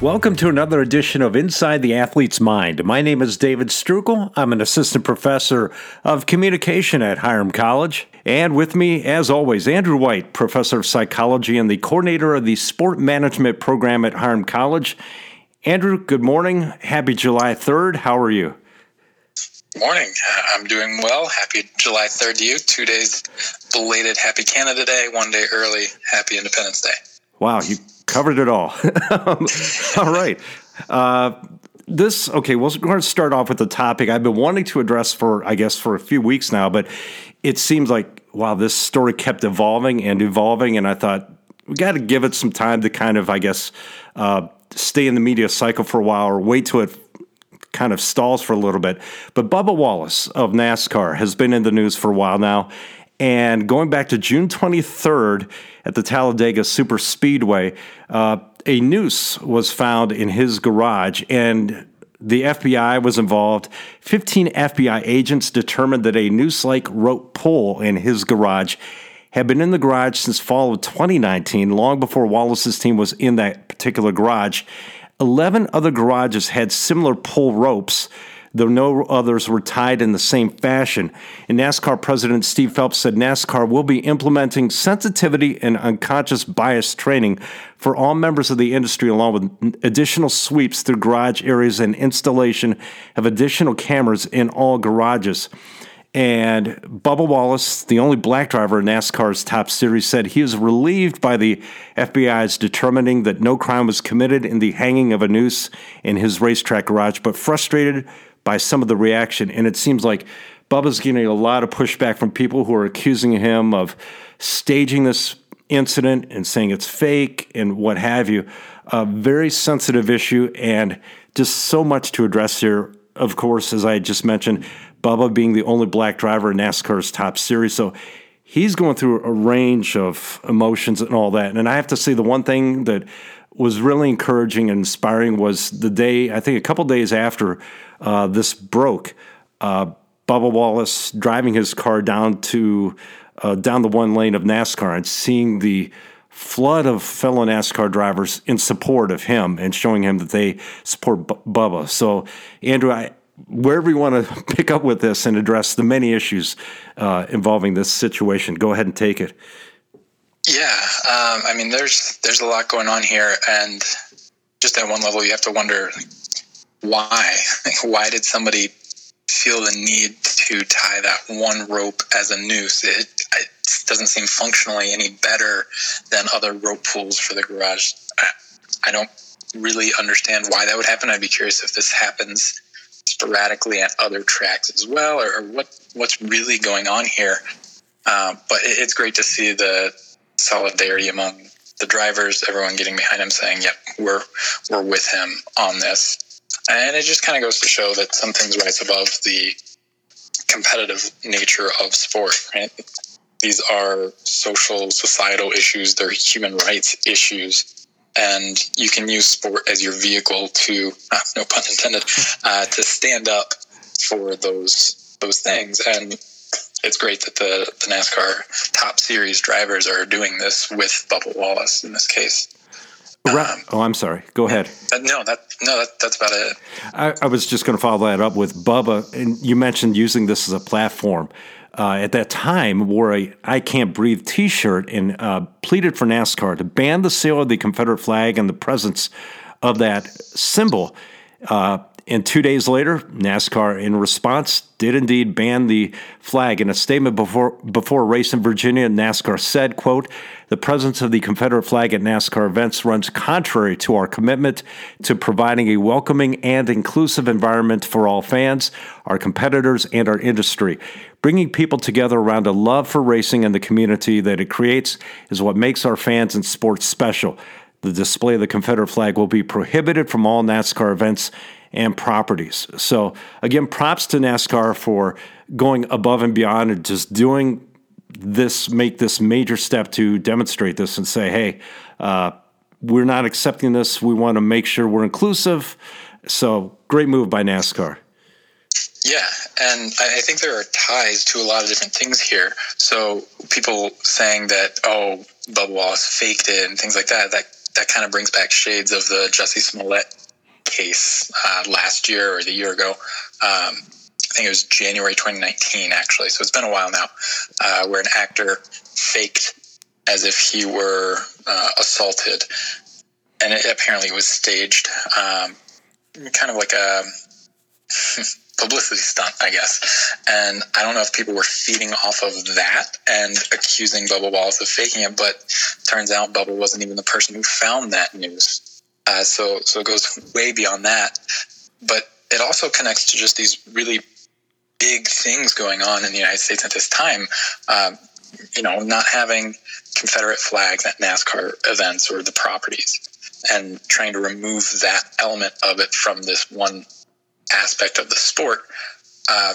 Welcome to another edition of Inside the Athlete's Mind. My name is David Strukel. I'm an assistant professor of communication at Hiram College. And with me, as always, Andrew White, professor of psychology and the coordinator of the sport management program at Hiram College. Andrew, good morning. Happy July 3rd. How are you? Morning. I'm doing well. Happy July 3rd to you. Two days belated Happy Canada Day, one day early Happy Independence Day. Wow, you covered it all. all right. Uh, this okay. Well, we're going to start off with the topic I've been wanting to address for, I guess, for a few weeks now. But it seems like wow, this story kept evolving and evolving, and I thought we got to give it some time to kind of, I guess, uh, stay in the media cycle for a while, or wait till it kind of stalls for a little bit. But Bubba Wallace of NASCAR has been in the news for a while now, and going back to June 23rd at the Talladega Super Speedway, uh, a noose was found in his garage and the FBI was involved. 15 FBI agents determined that a noose like rope pull in his garage had been in the garage since fall of 2019, long before Wallace's team was in that particular garage. 11 other garages had similar pull ropes though no others were tied in the same fashion. And NASCAR President Steve Phelps said NASCAR will be implementing sensitivity and unconscious bias training for all members of the industry, along with additional sweeps through garage areas and installation of additional cameras in all garages. And Bubba Wallace, the only black driver in NASCAR's top series, said he was relieved by the FBI's determining that no crime was committed in the hanging of a noose in his racetrack garage, but frustrated by some of the reaction. And it seems like Bubba's getting a lot of pushback from people who are accusing him of staging this incident and saying it's fake and what have you. A very sensitive issue and just so much to address here. Of course, as I just mentioned, Bubba being the only black driver in NASCAR's top series. So he's going through a range of emotions and all that. And I have to say, the one thing that was really encouraging and inspiring was the day, I think a couple days after uh, this broke. Uh, Bubba Wallace driving his car down to uh, down the one lane of NASCAR and seeing the flood of fellow NASCAR drivers in support of him and showing him that they support B- Bubba. So, Andrew, I, wherever you want to pick up with this and address the many issues uh, involving this situation, go ahead and take it. Yeah, um, I mean, there's there's a lot going on here, and just at one level, you have to wonder why? why did somebody feel the need to tie that one rope as a noose? It, it doesn't seem functionally any better than other rope pulls for the garage. I, I don't really understand why that would happen. I'd be curious if this happens sporadically at other tracks as well, or, or what what's really going on here. Uh, but it, it's great to see the solidarity among the drivers, everyone getting behind him, saying, "Yep, we're we're with him on this." And it just kind of goes to show that something's rise above the competitive nature of sport, right? These are social, societal issues, they're human rights issues. And you can use sport as your vehicle to, no pun intended, uh, to stand up for those those things. And it's great that the, the NASCAR top series drivers are doing this with Bubba Wallace in this case. Right. Um, oh, I'm sorry. Go ahead. Uh, no, that no, that, that's about it. I, I, was just going to follow that up with Bubba, and you mentioned using this as a platform. Uh, at that time, wore a "I Can't Breathe" T-shirt and uh, pleaded for NASCAR to ban the sale of the Confederate flag and the presence of that symbol. Uh, and two days later, NASCAR, in response, did indeed ban the flag. In a statement before before a race in Virginia, NASCAR said, "quote The presence of the Confederate flag at NASCAR events runs contrary to our commitment to providing a welcoming and inclusive environment for all fans, our competitors, and our industry. Bringing people together around a love for racing and the community that it creates is what makes our fans and sports special." The display of the Confederate flag will be prohibited from all NASCAR events and properties. So, again, props to NASCAR for going above and beyond and just doing this, make this major step to demonstrate this and say, hey, uh, we're not accepting this. We want to make sure we're inclusive. So, great move by NASCAR. Yeah, and I think there are ties to a lot of different things here. So people saying that, oh, Bubba Wallace faked it and things like that, that that kind of brings back shades of the Jussie Smollett case uh, last year or the year ago. Um, I think it was January 2019, actually. So it's been a while now, uh, where an actor faked as if he were uh, assaulted, and it apparently was staged, um, kind of like a publicity stunt, I guess. And I don't know if people were feeding off of that and accusing Bubba Wallace of faking it, but turns out Bubba wasn't even the person who found that news. Uh, so, so it goes way beyond that. But it also connects to just these really big things going on in the United States at this time. Uh, you know, not having Confederate flags at NASCAR events or the properties, and trying to remove that element of it from this one aspect of the sport uh,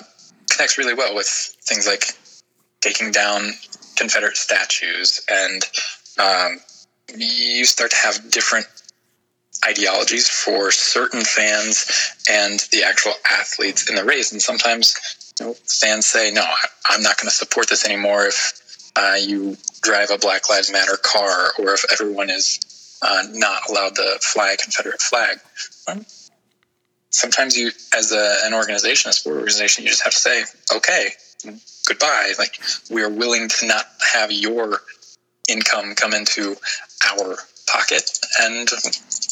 connects really well with things like taking down Confederate statues, and um, you start to have different ideologies for certain fans and the actual athletes in the race. And sometimes fans say, "No, I'm not going to support this anymore." If uh, you drive a Black Lives Matter car, or if everyone is uh, not allowed to fly a Confederate flag. Sometimes you, as a, an organization, a sport organization, you just have to say, okay, goodbye. Like, we are willing to not have your income come into our pocket, and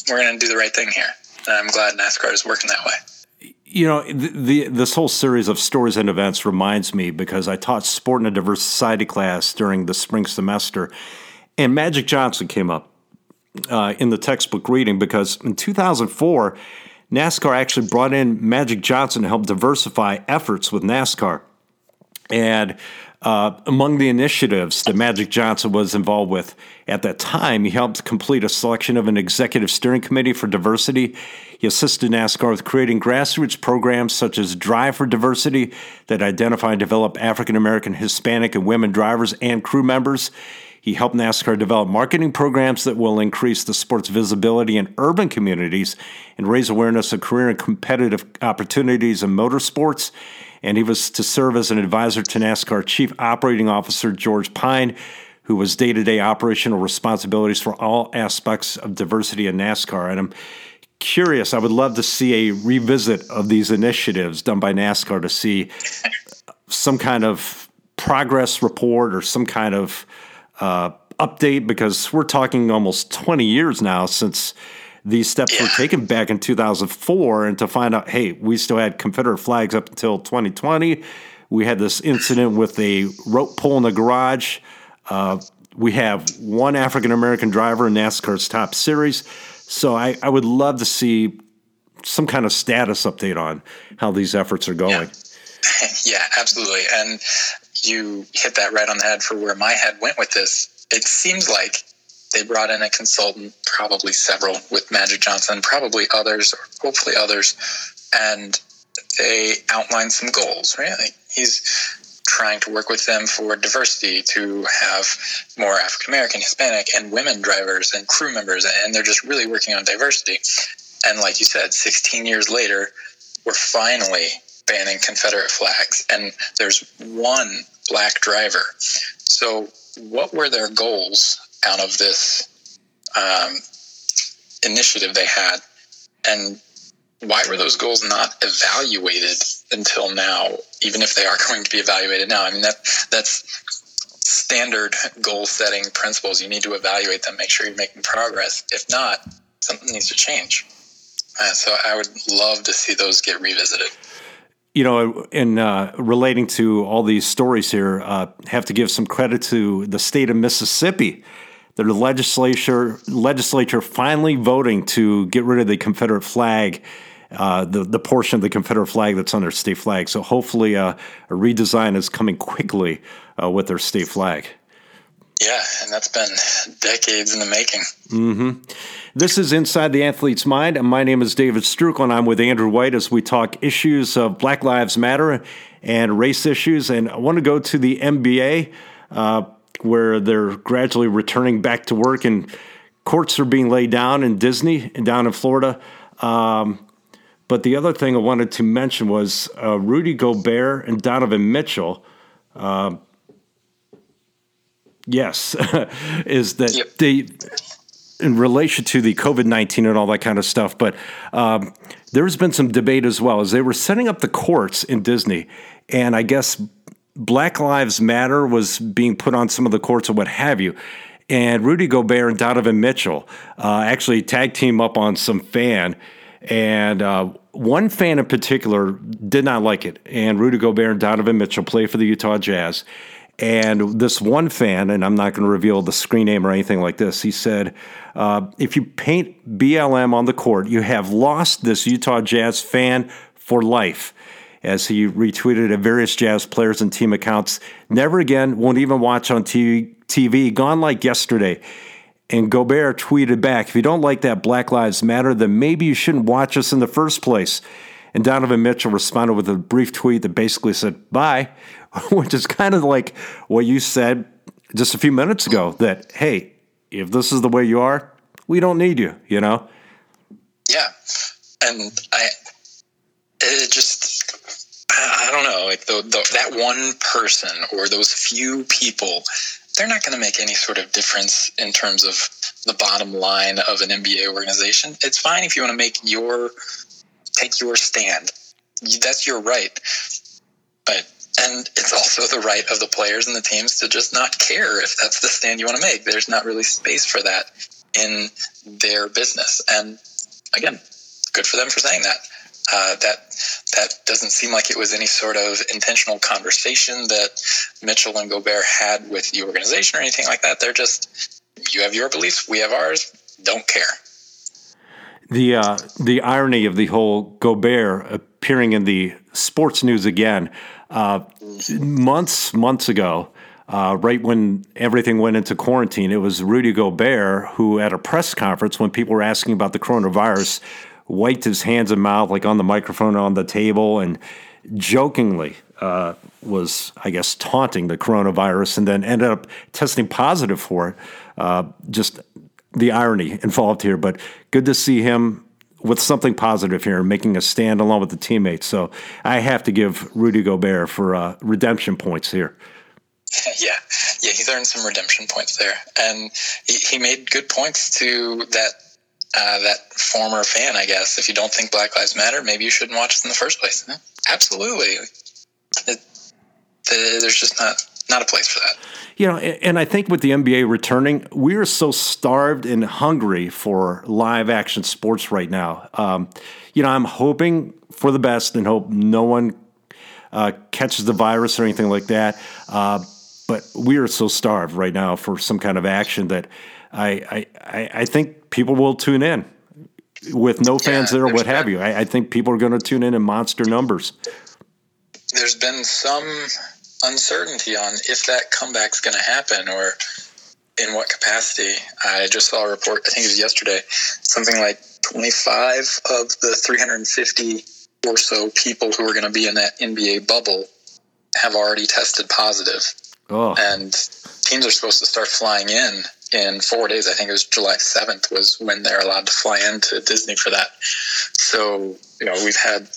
we're going to do the right thing here. And I'm glad NASCAR is working that way. You know, the, the, this whole series of stories and events reminds me because I taught sport in a diverse society class during the spring semester, and Magic Johnson came up uh, in the textbook reading because in 2004, NASCAR actually brought in Magic Johnson to help diversify efforts with NASCAR. And uh, among the initiatives that Magic Johnson was involved with at that time, he helped complete a selection of an executive steering committee for diversity. He assisted NASCAR with creating grassroots programs such as Drive for Diversity that identify and develop African American, Hispanic, and women drivers and crew members. He helped NASCAR develop marketing programs that will increase the sport's visibility in urban communities and raise awareness of career and competitive opportunities in motorsports. And he was to serve as an advisor to NASCAR Chief Operating Officer George Pyne, who was day to day operational responsibilities for all aspects of diversity in NASCAR. And I'm curious, I would love to see a revisit of these initiatives done by NASCAR to see some kind of progress report or some kind of uh, update because we're talking almost 20 years now since these steps yeah. were taken back in 2004 and to find out hey we still had confederate flags up until 2020 we had this incident with a rope pull in the garage. Uh, we have one african american driver in nascar's top series. So I, I, would love to see some kind of status update on how these efforts are going. Yeah, yeah absolutely. And you hit that right on the head for where my head went with this. It seems like they brought in a consultant, probably several with Magic Johnson, probably others, or hopefully others, and they outlined some goals, right? Like he's trying to work with them for diversity to have more African American, Hispanic, and women drivers and crew members, and they're just really working on diversity. And like you said, 16 years later, we're finally banning Confederate flags, and there's one black driver. So, what were their goals out of this um, initiative they had, and why were those goals not evaluated until now? Even if they are going to be evaluated now, I mean that that's standard goal setting principles. You need to evaluate them, make sure you're making progress. If not, something needs to change. Uh, so I would love to see those get revisited you know, in uh, relating to all these stories here, uh, have to give some credit to the state of Mississippi. The legislature legislature finally voting to get rid of the Confederate flag, uh, the the portion of the Confederate flag that's on their state flag. So hopefully, uh, a redesign is coming quickly uh, with their state flag. Yeah, and that's been decades in the making. Mm-hmm. This is Inside the Athlete's Mind. And my name is David Strukel, and I'm with Andrew White as we talk issues of Black Lives Matter and race issues. And I want to go to the NBA, where they're gradually returning back to work, and courts are being laid down in Disney and down in Florida. Um, but the other thing I wanted to mention was uh, Rudy Gobert and Donovan Mitchell. Uh, Yes, is that yep. they in relation to the COVID 19 and all that kind of stuff, but um, there's been some debate as well as they were setting up the courts in Disney. And I guess Black Lives Matter was being put on some of the courts or what have you. And Rudy Gobert and Donovan Mitchell uh, actually tag team up on some fan. And uh, one fan in particular did not like it. And Rudy Gobert and Donovan Mitchell play for the Utah Jazz. And this one fan, and I'm not going to reveal the screen name or anything like this, he said, uh, if you paint BLM on the court, you have lost this Utah Jazz fan for life. As he retweeted at various Jazz players and team accounts, never again, won't even watch on TV, gone like yesterday. And Gobert tweeted back, if you don't like that Black Lives Matter, then maybe you shouldn't watch us in the first place. And Donovan Mitchell responded with a brief tweet that basically said, bye, which is kind of like what you said just a few minutes ago that, hey, if this is the way you are, we don't need you, you know? Yeah. And I, it just, I don't know, like the, the, that one person or those few people, they're not going to make any sort of difference in terms of the bottom line of an NBA organization. It's fine if you want to make your take your stand. That's your right. But and it's also the right of the players and the teams to just not care if that's the stand you want to make. There's not really space for that in their business. And again, good for them for saying that. Uh, that that doesn't seem like it was any sort of intentional conversation that Mitchell and Gobert had with the organization or anything like that. They're just you have your beliefs, we have ours. Don't care the uh, the irony of the whole Gobert appearing in the sports news again uh, months months ago. Uh, right when everything went into quarantine, it was Rudy Gobert who, at a press conference, when people were asking about the coronavirus, wiped his hands and mouth like on the microphone on the table and jokingly uh, was, I guess, taunting the coronavirus and then ended up testing positive for it. Uh, just the irony involved here, but good to see him with something positive here, and making a stand along with the teammates. So I have to give Rudy Gobert for uh, redemption points here. Yeah, yeah, he's earned some redemption points there, and he, he made good points to that uh, that former fan. I guess if you don't think Black Lives Matter, maybe you shouldn't watch us in the first place. Absolutely, it, there's just not not a place for that. You know, and I think with the NBA returning, we are so starved and hungry for live action sports right now. Um, you know, I'm hoping for the best and hope no one uh, catches the virus or anything like that. Uh, but we are so starved right now for some kind of action that I I, I think people will tune in with no fans yeah, there or what have you. I, I think people are going to tune in in monster numbers. There's been some uncertainty on if that comeback's going to happen or in what capacity. I just saw a report, I think it was yesterday, something like 25 of the 350 or so people who are going to be in that NBA bubble have already tested positive. Oh. And teams are supposed to start flying in in four days. I think it was July 7th was when they're allowed to fly into Disney for that. So, you know, we've had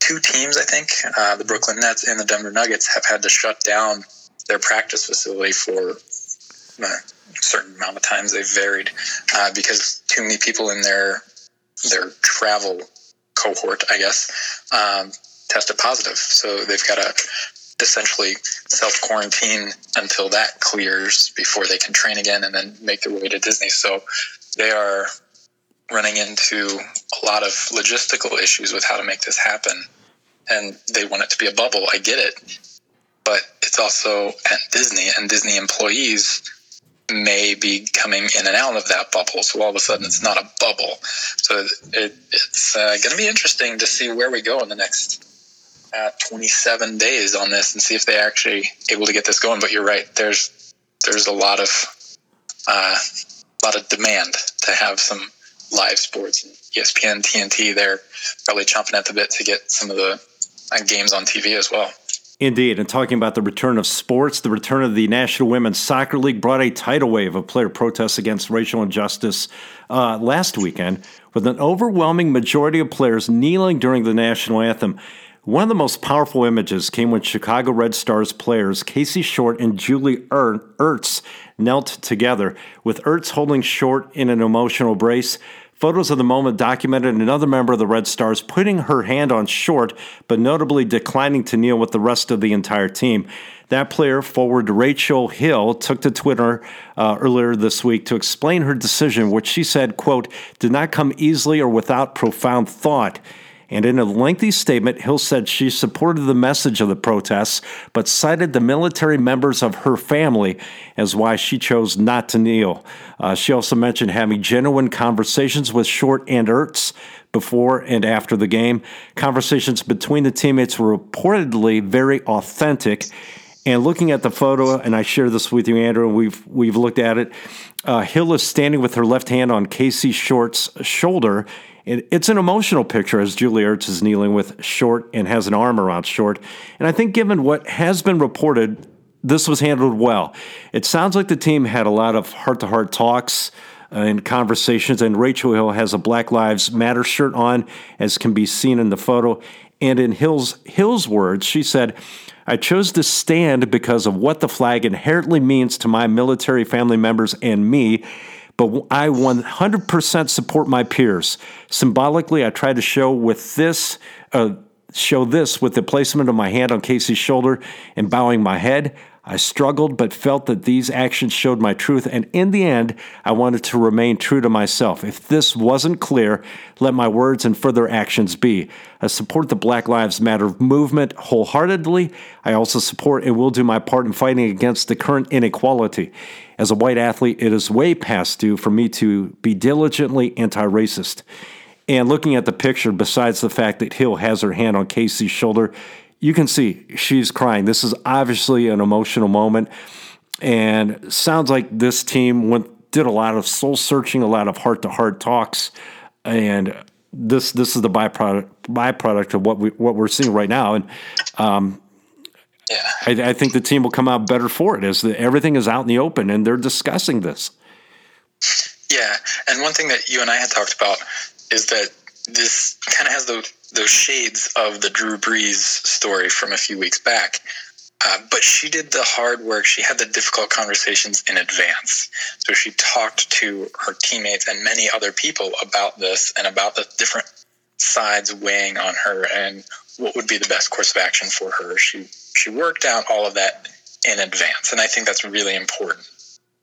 two teams, I think, uh, the Brooklyn Nets and the Denver Nuggets, have had to shut down their practice facility for a certain amount of times. They've varied uh, because too many people in their their travel cohort, I guess, um, tested positive. So they've got to essentially self quarantine until that clears before they can train again and then make their way to Disney. So they are running into a lot of logistical issues with how to make this happen. And they want it to be a bubble. I get it. But it's also at Disney, and Disney employees may be coming in and out of that bubble. So all of a sudden, it's not a bubble. So it, it's uh, going to be interesting to see where we go in the next uh, 27 days on this and see if they're actually able to get this going. But you're right. There's there's a lot of uh, a lot of demand to have some live sports. ESPN, TNT, they're probably chomping at the bit to get some of the uh, games on TV as well. Indeed. And talking about the return of sports, the return of the National Women's Soccer League brought a tidal wave of player protests against racial injustice uh, last weekend, with an overwhelming majority of players kneeling during the national anthem. One of the most powerful images came when Chicago Red Stars players Casey Short and Julie Ertz knelt together, with Ertz holding Short in an emotional embrace. Photos of the moment documented another member of the Red Stars putting her hand on Short, but notably declining to kneel with the rest of the entire team. That player, forward Rachel Hill, took to Twitter uh, earlier this week to explain her decision, which she said, quote, did not come easily or without profound thought. And in a lengthy statement, Hill said she supported the message of the protests, but cited the military members of her family as why she chose not to kneel. Uh, she also mentioned having genuine conversations with Short and Ertz before and after the game. Conversations between the teammates were reportedly very authentic. And looking at the photo, and I share this with you, Andrew, and we've we've looked at it. Uh, Hill is standing with her left hand on Casey Short's shoulder, And it's an emotional picture as Julie Ertz is kneeling with Short and has an arm around Short. And I think, given what has been reported, this was handled well. It sounds like the team had a lot of heart to heart talks and conversations, and Rachel Hill has a Black Lives Matter shirt on, as can be seen in the photo. And in Hill's, Hill's words, she said, I chose to stand because of what the flag inherently means to my military family members and me but I 100% support my peers. Symbolically, I try to show with this, uh, show this with the placement of my hand on Casey's shoulder and bowing my head. I struggled, but felt that these actions showed my truth, and in the end, I wanted to remain true to myself. If this wasn't clear, let my words and further actions be. I support the Black Lives Matter movement wholeheartedly. I also support and will do my part in fighting against the current inequality. As a white athlete, it is way past due for me to be diligently anti racist. And looking at the picture, besides the fact that Hill has her hand on Casey's shoulder, you can see she's crying. This is obviously an emotional moment, and sounds like this team went did a lot of soul searching, a lot of heart to heart talks, and this this is the byproduct byproduct of what we what we're seeing right now. And um, yeah, I, I, think the team will come out better for it as the, everything is out in the open and they're discussing this. Yeah, and one thing that you and I had talked about is that this kind of has the those shades of the Drew Brees story from a few weeks back. Uh, but she did the hard work. She had the difficult conversations in advance. So she talked to her teammates and many other people about this and about the different sides weighing on her and what would be the best course of action for her. She she worked out all of that in advance, and I think that's really important.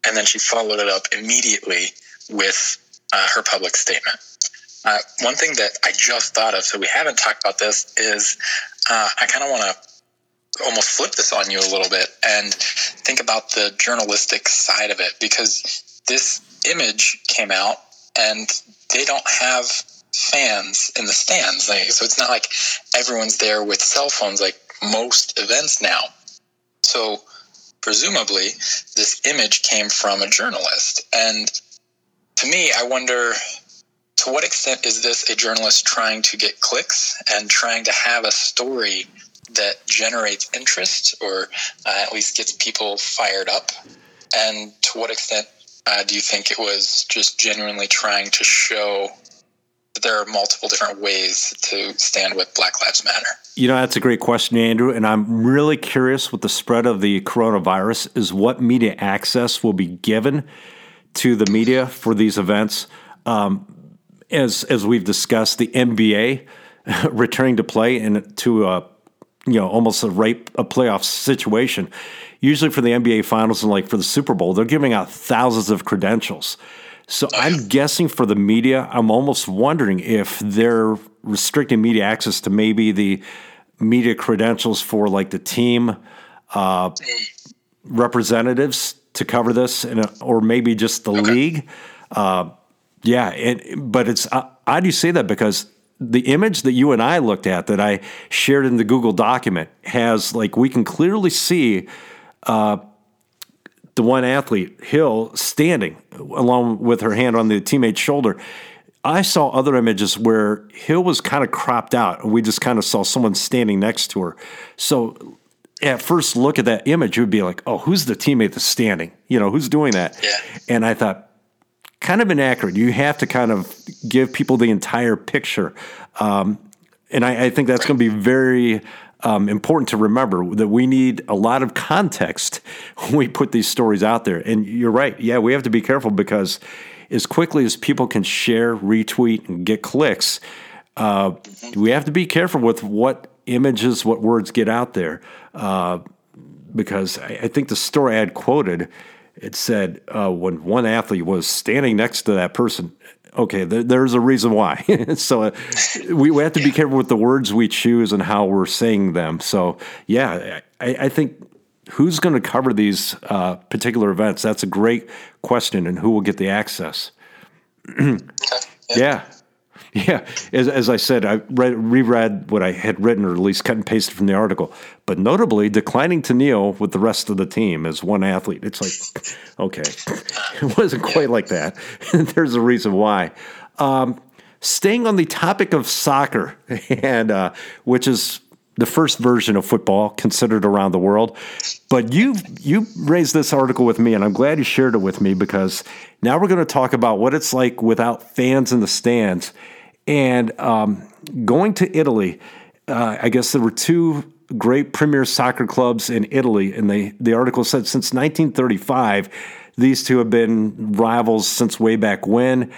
And then she followed it up immediately with uh, her public statement. Uh, one thing that I just thought of, so we haven't talked about this, is uh, I kind of want to almost flip this on you a little bit and think about the journalistic side of it because this image came out and they don't have fans in the stands. They, so it's not like everyone's there with cell phones like most events now. So presumably, this image came from a journalist. And to me, I wonder to what extent is this a journalist trying to get clicks and trying to have a story that generates interest or uh, at least gets people fired up? And to what extent uh, do you think it was just genuinely trying to show that there are multiple different ways to stand with Black Lives Matter? You know, that's a great question, Andrew. And I'm really curious with the spread of the coronavirus is what media access will be given to the media for these events. Um, as as we've discussed, the NBA returning to play and to a you know almost a rape a playoff situation. Usually for the NBA finals and like for the Super Bowl, they're giving out thousands of credentials. So I'm guessing for the media, I'm almost wondering if they're restricting media access to maybe the media credentials for like the team uh, representatives to cover this, a, or maybe just the okay. league. Uh, yeah, it, but it's uh, I do say that because the image that you and I looked at that I shared in the Google document has like we can clearly see uh, the one athlete Hill standing along with her hand on the teammate's shoulder. I saw other images where Hill was kind of cropped out, and we just kind of saw someone standing next to her. So at first look at that image, you would be like, "Oh, who's the teammate that's standing? You know, who's doing that?" Yeah. And I thought, kind of inaccurate. You have to kind of give people the entire picture. Um, And I, I think that's going to be very um, important to remember that we need a lot of context when we put these stories out there. And you're right. Yeah, we have to be careful because as quickly as people can share, retweet, and get clicks, uh, we have to be careful with what images, what words get out there. Uh, because I, I, think the story I had quoted, it said uh, when one athlete was standing next to that person, okay, there, there's a reason why. so uh, we, we have to be careful with the words we choose and how we're saying them. So yeah, I, I think who's going to cover these uh, particular events? That's a great question, and who will get the access? yeah. yeah. Yeah, as, as I said, I read, reread what I had written, or at least cut and pasted from the article. But notably, declining to kneel with the rest of the team as one athlete. It's like, okay, it wasn't quite like that. There's a reason why. Um, staying on the topic of soccer, and uh, which is the first version of football considered around the world. But you you raised this article with me, and I'm glad you shared it with me because now we're going to talk about what it's like without fans in the stands. And um, going to Italy, uh, I guess there were two great premier soccer clubs in Italy, and they, the article said since 1935, these two have been rivals since way back when.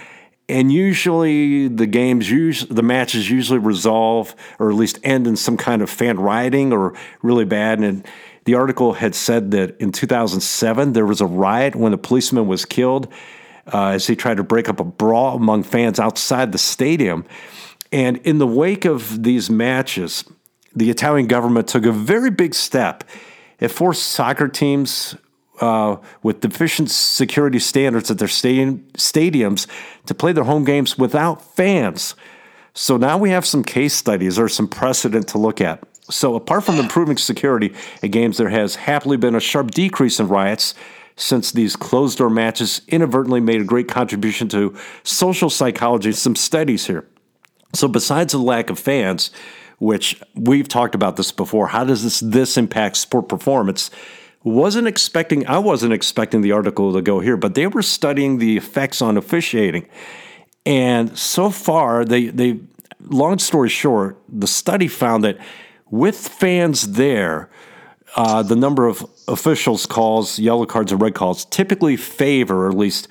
And usually the games, the matches usually resolve or at least end in some kind of fan rioting or really bad. And the article had said that in 2007 there was a riot when a policeman was killed uh, as he tried to break up a brawl among fans outside the stadium. And in the wake of these matches, the Italian government took a very big step. It forced soccer teams uh, with deficient security standards at their stadium, stadiums to play their home games without fans. So now we have some case studies or some precedent to look at. So, apart from improving security at games, there has happily been a sharp decrease in riots since these closed door matches inadvertently made a great contribution to social psychology. Some studies here. So, besides the lack of fans, which we've talked about this before, how does this this impact sport performance? Wasn't expecting, I wasn't expecting the article to go here, but they were studying the effects on officiating. And so far, they, they, long story short, the study found that with fans there, uh, the number of officials' calls, yellow cards, and red calls typically favor, or at least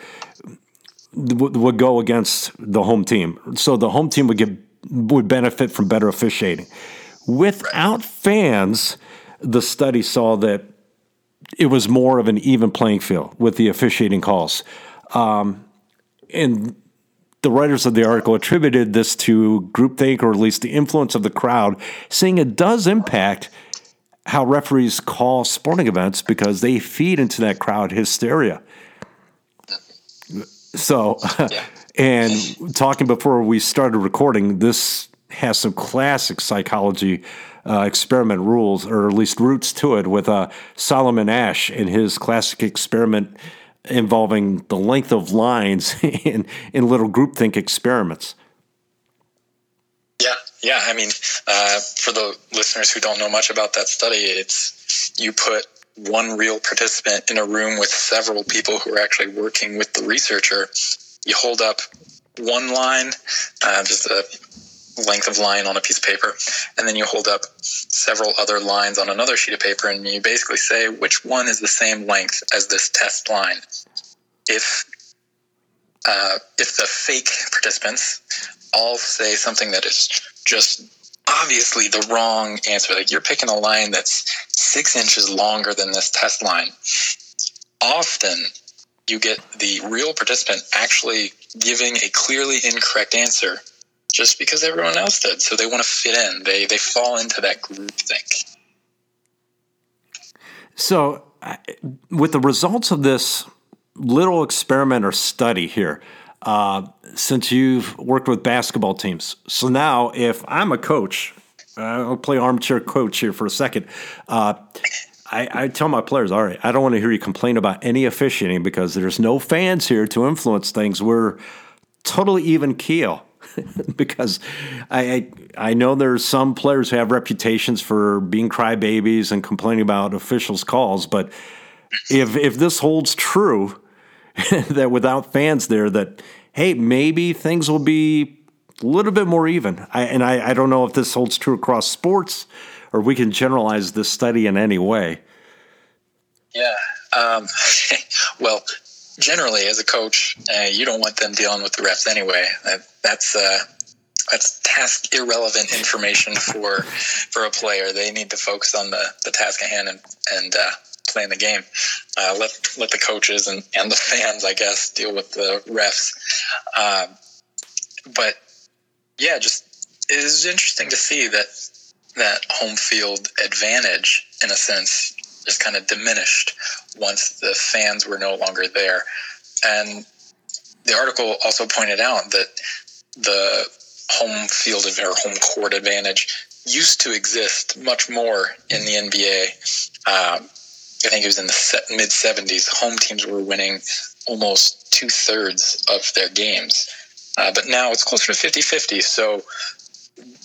would go against the home team. So the home team would get would benefit from better officiating. Without fans, the study saw that it was more of an even playing field with the officiating calls. Um, and the writers of the article attributed this to groupthink or at least the influence of the crowd, saying it does impact how referees call sporting events because they feed into that crowd hysteria. So, yeah. and talking before we started recording, this has some classic psychology uh, experiment rules, or at least roots to it, with uh, Solomon Asch in his classic experiment involving the length of lines in, in little groupthink experiments. Yeah, yeah. I mean, uh, for the listeners who don't know much about that study, it's you put one real participant in a room with several people who are actually working with the researcher. You hold up one line, uh, just a length of line on a piece of paper, and then you hold up several other lines on another sheet of paper, and you basically say which one is the same length as this test line. If uh, if the fake participants all say something that is just obviously the wrong answer. Like you're picking a line that's six inches longer than this test line. Often you get the real participant actually giving a clearly incorrect answer just because everyone else did. So they want to fit in. They they fall into that group think. So, with the results of this little experiment or study here, uh, since you've worked with basketball teams. So now, if I'm a coach, uh, I'll play armchair coach here for a second. Uh, I, I, tell my players, all right, I don't want to hear you complain about any officiating because there's no fans here to influence things. We're totally even keel. because I, I, I know there's some players who have reputations for being crybabies and complaining about officials' calls, but if if this holds true, that without fans there, that hey, maybe things will be a little bit more even. I, and I, I don't know if this holds true across sports or we can generalize this study in any way. Yeah. Um, well, generally, as a coach, uh, you don't want them dealing with the refs anyway. Uh, that's uh, that's task irrelevant information for for a player. They need to focus on the, the task at hand and and uh, playing the game. Uh, let let the coaches and, and the fans, I guess, deal with the refs. Um, but yeah, just it is interesting to see that that home field advantage, in a sense, just kind of diminished once the fans were no longer there. And the article also pointed out that the home field or home court advantage used to exist much more in the NBA. Um, I think it was in the mid 70s. Home teams were winning almost two thirds of their games. Uh, but now it's closer to 50 50. So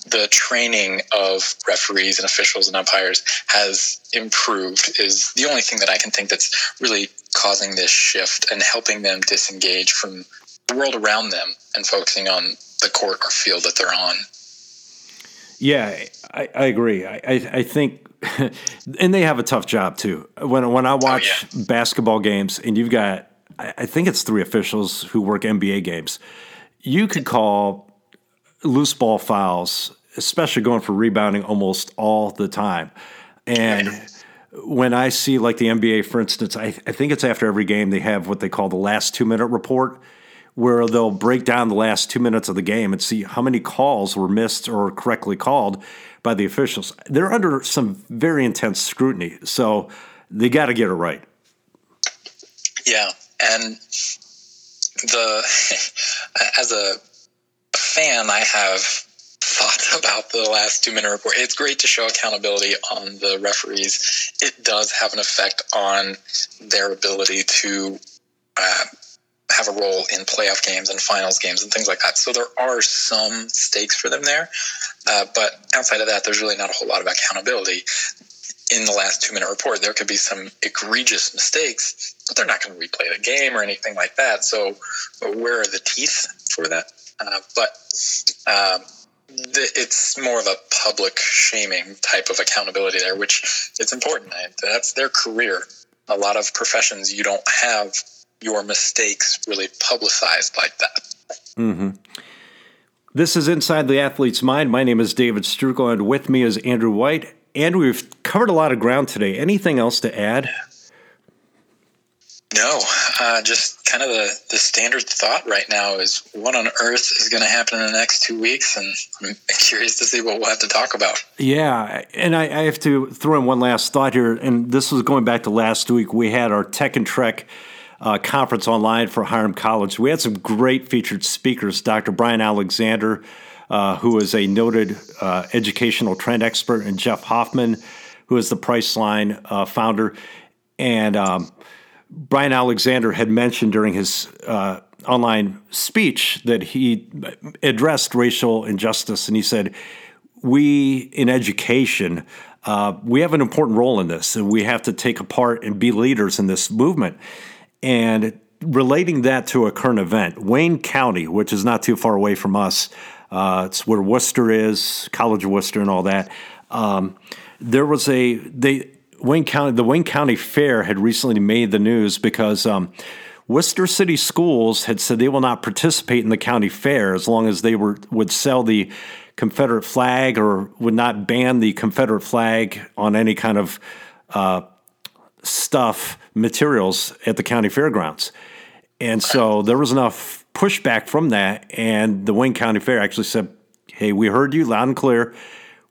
the training of referees and officials and umpires has improved is the only thing that I can think that's really causing this shift and helping them disengage from the world around them and focusing on the court or field that they're on. Yeah, I, I agree. I, I, I, think, and they have a tough job too. When when I oh, watch oh, yeah. basketball games, and you've got, I think it's three officials who work NBA games. You could call loose ball fouls, especially going for rebounding almost all the time. And when I see like the NBA, for instance, I, I think it's after every game they have what they call the last two minute report, where they'll break down the last two minutes of the game and see how many calls were missed or correctly called by the officials. They're under some very intense scrutiny, so they got to get it right. Yeah, and the as a fan, I have thought about the last two minute report. It's great to show accountability on the referees. It does have an effect on their ability to uh, have a role in playoff games and finals games and things like that. So there are some stakes for them there. Uh, but outside of that, there's really not a whole lot of accountability. In the last two minute report, there could be some egregious mistakes, but they're not going to replay the game or anything like that. So, where are the teeth for that? Uh, but um, it's more of a public shaming type of accountability there, which it's important. That's their career. A lot of professions, you don't have your mistakes really publicized like that. Mm-hmm. This is Inside the Athlete's Mind. My name is David Strukel, and with me is Andrew White. And we've covered a lot of ground today. Anything else to add? No, uh, just kind of the, the standard thought right now is what on earth is going to happen in the next two weeks, and I'm curious to see what we'll have to talk about. Yeah, and I, I have to throw in one last thought here, and this was going back to last week. We had our Tech and Trek uh, conference online for Hiram College. We had some great featured speakers. Dr. Brian Alexander, uh, who is a noted uh, educational trend expert, and Jeff Hoffman, who is the Priceline uh, founder, and um, Brian Alexander had mentioned during his uh, online speech that he addressed racial injustice, and he said, "We in education." Uh, we have an important role in this, and we have to take a part and be leaders in this movement. And relating that to a current event, Wayne County, which is not too far away from us, uh, it's where Wooster is, College of Wooster, and all that. Um, there was a they Wayne County, the Wayne County Fair had recently made the news because um, Wooster City Schools had said they will not participate in the county fair as long as they were would sell the Confederate flag or would not ban the Confederate flag on any kind of uh, stuff materials at the county fairgrounds. And so there was enough pushback from that, and the Wayne County Fair actually said, "Hey, we heard you loud and clear."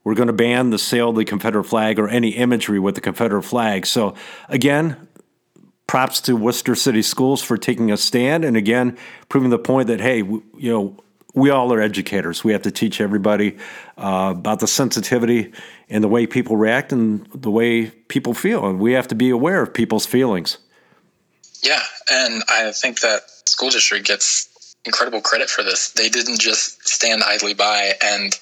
We're going to ban the sale of the Confederate flag or any imagery with the Confederate flag. So, again, props to Wooster City Schools for taking a stand and again proving the point that hey, you know, we all are educators. We have to teach everybody uh, about the sensitivity and the way people react and the way people feel, and we have to be aware of people's feelings. Yeah, and I think that school district gets incredible credit for this. They didn't just stand idly by and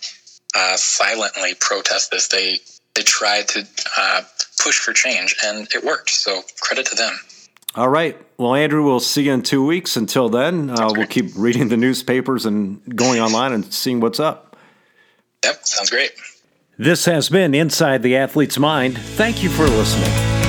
uh, silently protest this. They they tried to uh, push for change, and it worked. So credit to them. All right. Well, Andrew, we'll see you in two weeks. Until then, uh, we'll keep reading the newspapers and going online and seeing what's up. Yep, sounds great. This has been Inside the Athlete's Mind. Thank you for listening.